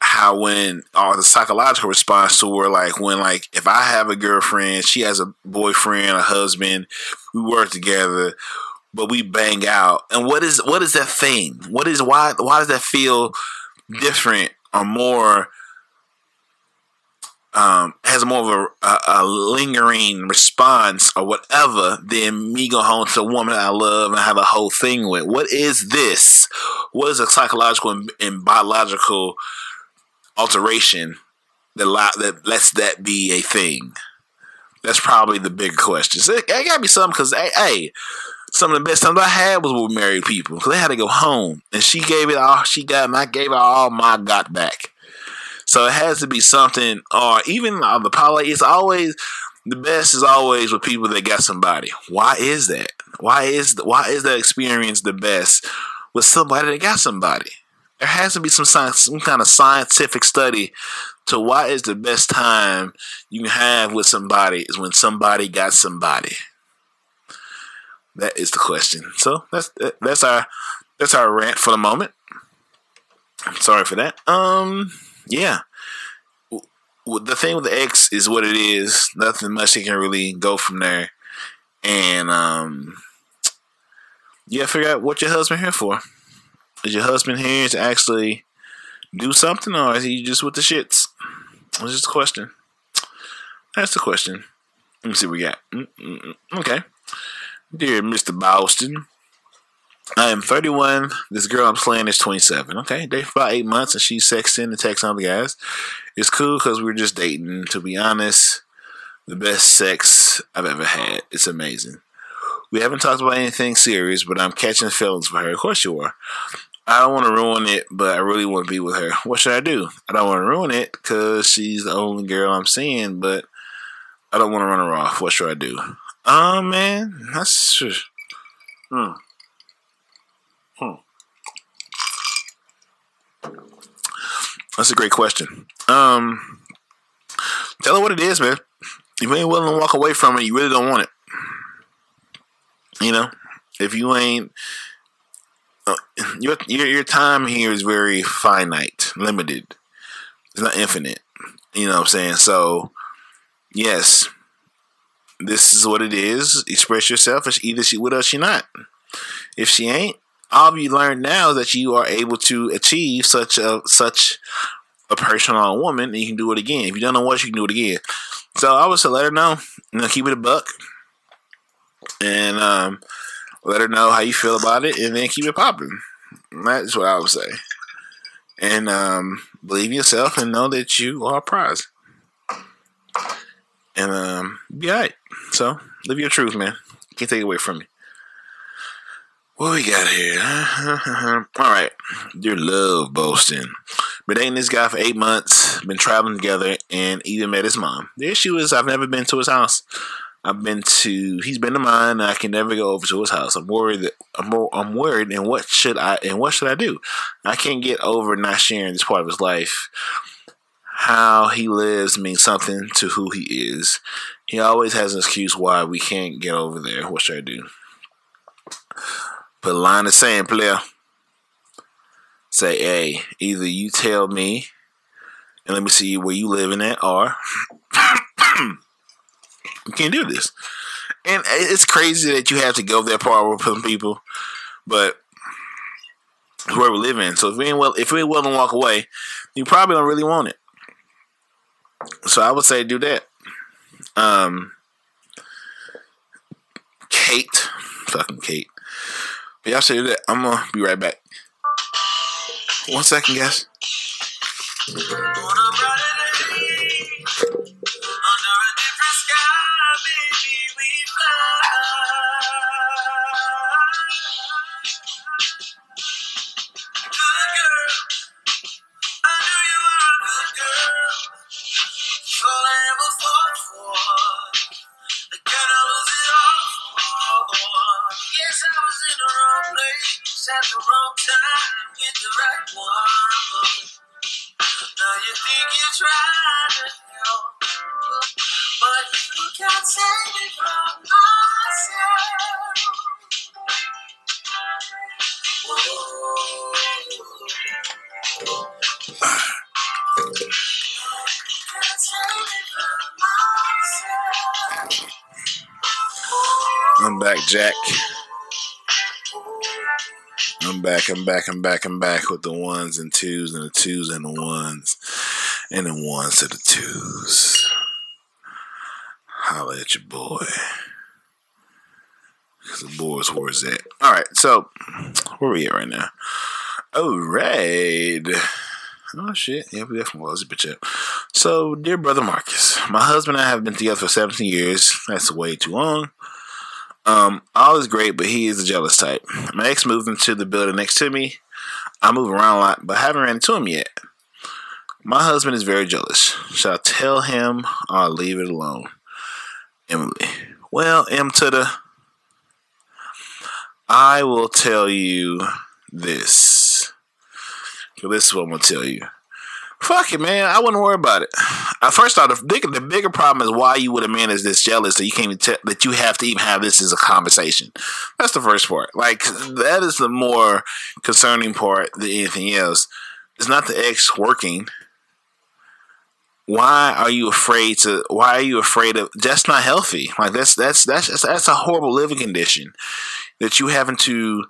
how when or the psychological response to where like when like if I have a girlfriend, she has a boyfriend, a husband, we work together, but we bang out. And what is what is that thing? What is why why does that feel different or more um, has more of a, a, a, lingering response or whatever than me go home to a woman I love and have a whole thing with. What is this? What is a psychological and, and biological alteration that that lets that be a thing? That's probably the big question. So it, it gotta be something because hey, hey, some of the best times I had was with married people because they had to go home and she gave it all she got and I gave it all my got back. So it has to be something, or even uh, the poly. It's always the best is always with people that got somebody. Why is that? Why is why is that experience the best with somebody that got somebody? There has to be some science, some kind of scientific study to why is the best time you can have with somebody is when somebody got somebody. That is the question. So that's that's our that's our rant for the moment. Sorry for that. Um yeah, the thing with the X is what it is. Nothing much you can really go from there. And um, gotta figure out what your husband here for. Is your husband here to actually do something, or is he just with the shits? That's just a question. That's the question. Let me see what we got. Mm-mm-mm. Okay, dear Mister Boston, I am 31. This girl I'm playing is 27. Okay, date for about eight months, and she's sexting and texting other guys. It's cool because we are just dating. To be honest, the best sex I've ever had. It's amazing. We haven't talked about anything serious, but I'm catching feelings for her. Of course you are. I don't want to ruin it, but I really want to be with her. What should I do? I don't want to ruin it because she's the only girl I'm seeing, but I don't want to run her off. What should I do? Oh, man, that's. Hmm. That's a great question. Um, tell her what it is, man. If you ain't willing to walk away from it, you really don't want it. You know, if you ain't, uh, your, your your time here is very finite, limited. It's not infinite. You know what I'm saying? So, yes, this is what it is. Express yourself. It's either she with us, she not. If she ain't, all you learn now is that you are able to achieve such a such a person or a woman, and you can do it again. If you don't know what, you can do it again. So I would say let her know. You know, keep it a buck, and um, let her know how you feel about it, and then keep it popping. That's what I would say. And um, believe yourself and know that you are a prize. And um, be alright. So live your truth, man. Can't take it away from you. What we got here? All right. Dear love, Boston. Been dating this guy for eight months. Been traveling together and even met his mom. The issue is I've never been to his house. I've been to. He's been to mine. I can never go over to his house. I'm worried. That, I'm, I'm worried. And what should I? And what should I do? I can't get over not sharing this part of his life. How he lives means something to who he is. He always has an excuse why we can't get over there. What should I do? Put a line of saying, player. Say, hey, either you tell me and let me see where you living at, or you can't do this. And it's crazy that you have to go that far with some people, but where we live in. So if we ain't well, if we ain't willing to walk away, you probably don't really want it. So I would say do that. Um, Kate, fucking Kate. But y'all say that. I'm gonna be right back. One second, guys. The wrong time with the right one. Now you think you're trying to help, but you can't save me from myself. I'm back, Jack. I'm back, I'm back, I'm back, I'm back with the ones and twos and the twos and the ones and the ones to the twos. Holla at your boy. Because the boys, where's that? All right, so where we at right now? Oh, All right. Oh shit! Yeah, we definitely was a bitch up. So, dear brother Marcus, my husband and I have been together for 17 years. That's way too long. Um, all is great, but he is a jealous type. My ex moved into the building next to me. I move around a lot, but haven't ran into him yet. My husband is very jealous. Shall I tell him or I'll leave it alone? Emily. Well, M to the. I will tell you this. This is what I'm gonna tell you. Fuck it, man. I wouldn't worry about it. Uh, first off, the bigger, the bigger problem is why you would a man is this jealous that you can't even tell that you have to even have this as a conversation. That's the first part. Like that is the more concerning part than anything else. It's not the ex working. Why are you afraid to? Why are you afraid of? That's not healthy. Like that's that's that's that's, that's a horrible living condition that you having to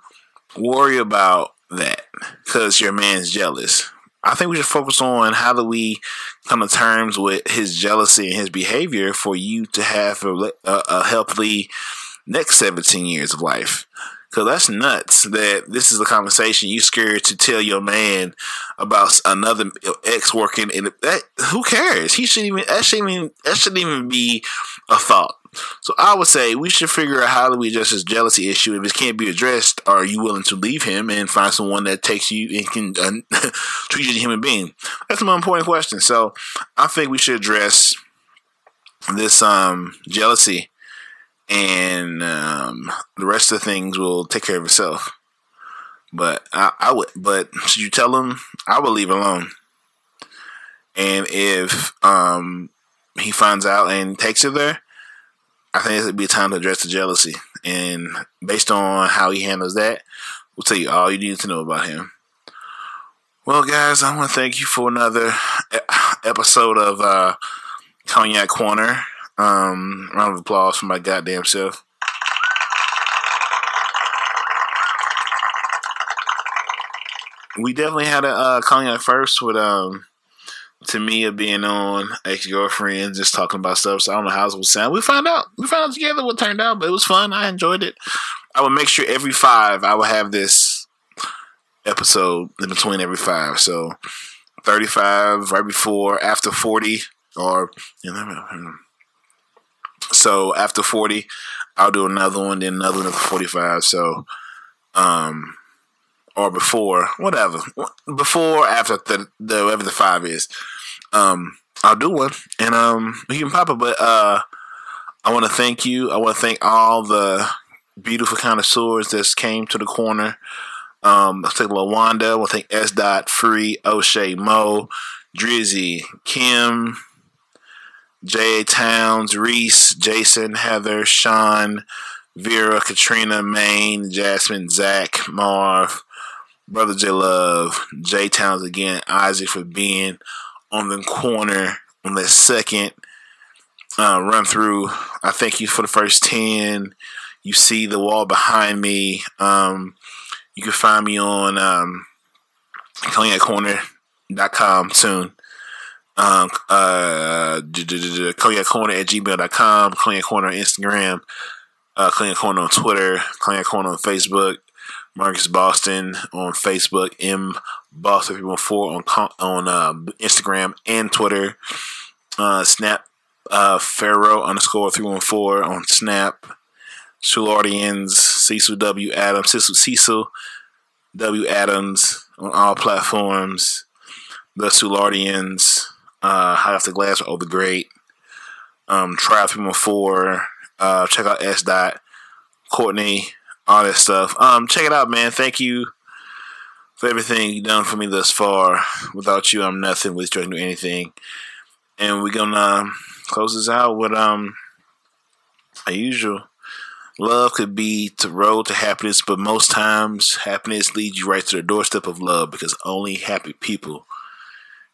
worry about that because your man's jealous. I think we should focus on how do we come to terms with his jealousy and his behavior for you to have a, a, healthy next 17 years of life. Because that's nuts that this is a conversation you scared to tell your man about another ex working in that. Who cares? He shouldn't even that shouldn't even that shouldn't even be a thought. So I would say we should figure out how do we address this jealousy issue. If it can't be addressed, are you willing to leave him and find someone that takes you and can uh, treat you as a human being? That's a more important question. So I think we should address this um, jealousy, and um, the rest of the things will take care of itself. But I, I would, but should you tell him? I would leave alone. And if um, he finds out and takes it there, I think it would be time to address the jealousy. And based on how he handles that, we'll tell you all you need to know about him. Well, guys, I want to thank you for another episode of uh, Cognac Corner. Um, round of applause for my goddamn self. We definitely had a uh, cognac first with um, Tamia being on ex girlfriends, just talking about stuff. So I don't know how it will sound. We found out. We found out together what turned out, but it was fun. I enjoyed it. I would make sure every five I would have this episode in between every five. So thirty five right before, after forty, or you know. So after forty, I'll do another one, then another one at forty five. So, um, or before, whatever, before after the, the whatever the five is, um, I'll do one, and um, you can pop it. But uh, I want to thank you. I want to thank all the beautiful connoisseurs that came to the corner. Um, I thank Lawanda. I want to thank S. Dot Free, O'Shea, Mo, Drizzy, Kim, J. Towns, Reese, Jason, Heather, Sean, Vera, Katrina, Maine, Jasmine, Zach, Marv, Brother J Love, J Towns again, Isaac for being on the corner on that second uh, run through. I thank you for the first 10. You see the wall behind me. Um, you can find me on um, cognaccorner.com soon. Um, uh, corner at gmail.com, cognac corner on Instagram, uh, corner on Twitter, cognac corner on Facebook, Marcus Boston on Facebook, M Boston three one four on on uh, Instagram and Twitter, uh, Snap uh, Pharaoh underscore three one four on Snap, Sulardians, Cecil W. Adams, Cecil Cecil W. Adams on all platforms, the Sulardians, uh, High Off the Glass, Oh the Great, um, Trial three one four. Uh, check out S dot Courtney all that stuff. Um, check it out, man. Thank you for everything you've done for me thus far. Without you, I'm nothing. With you, I can do anything. And we're gonna um, close this out with um, a usual. Love could be the road to happiness, but most times happiness leads you right to the doorstep of love because only happy people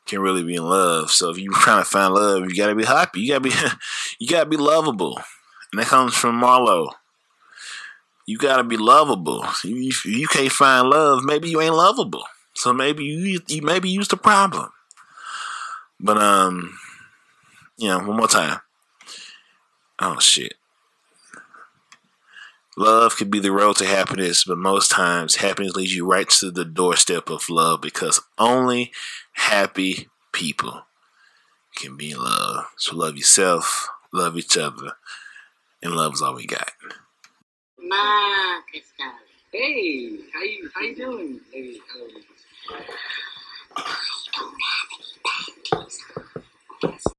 can really be in love. So if you're trying to find love, you gotta be happy. You gotta be you gotta be lovable. And that comes from Marlo. You gotta be lovable. If you can't find love, maybe you ain't lovable. So maybe you, maybe use the problem. But um, know, one more time. Oh shit. Love could be the road to happiness, but most times happiness leads you right to the doorstep of love because only happy people can be in love. So love yourself, love each other, and love is all we got. Hey, how you how you doing. How are you? I don't have any panties on.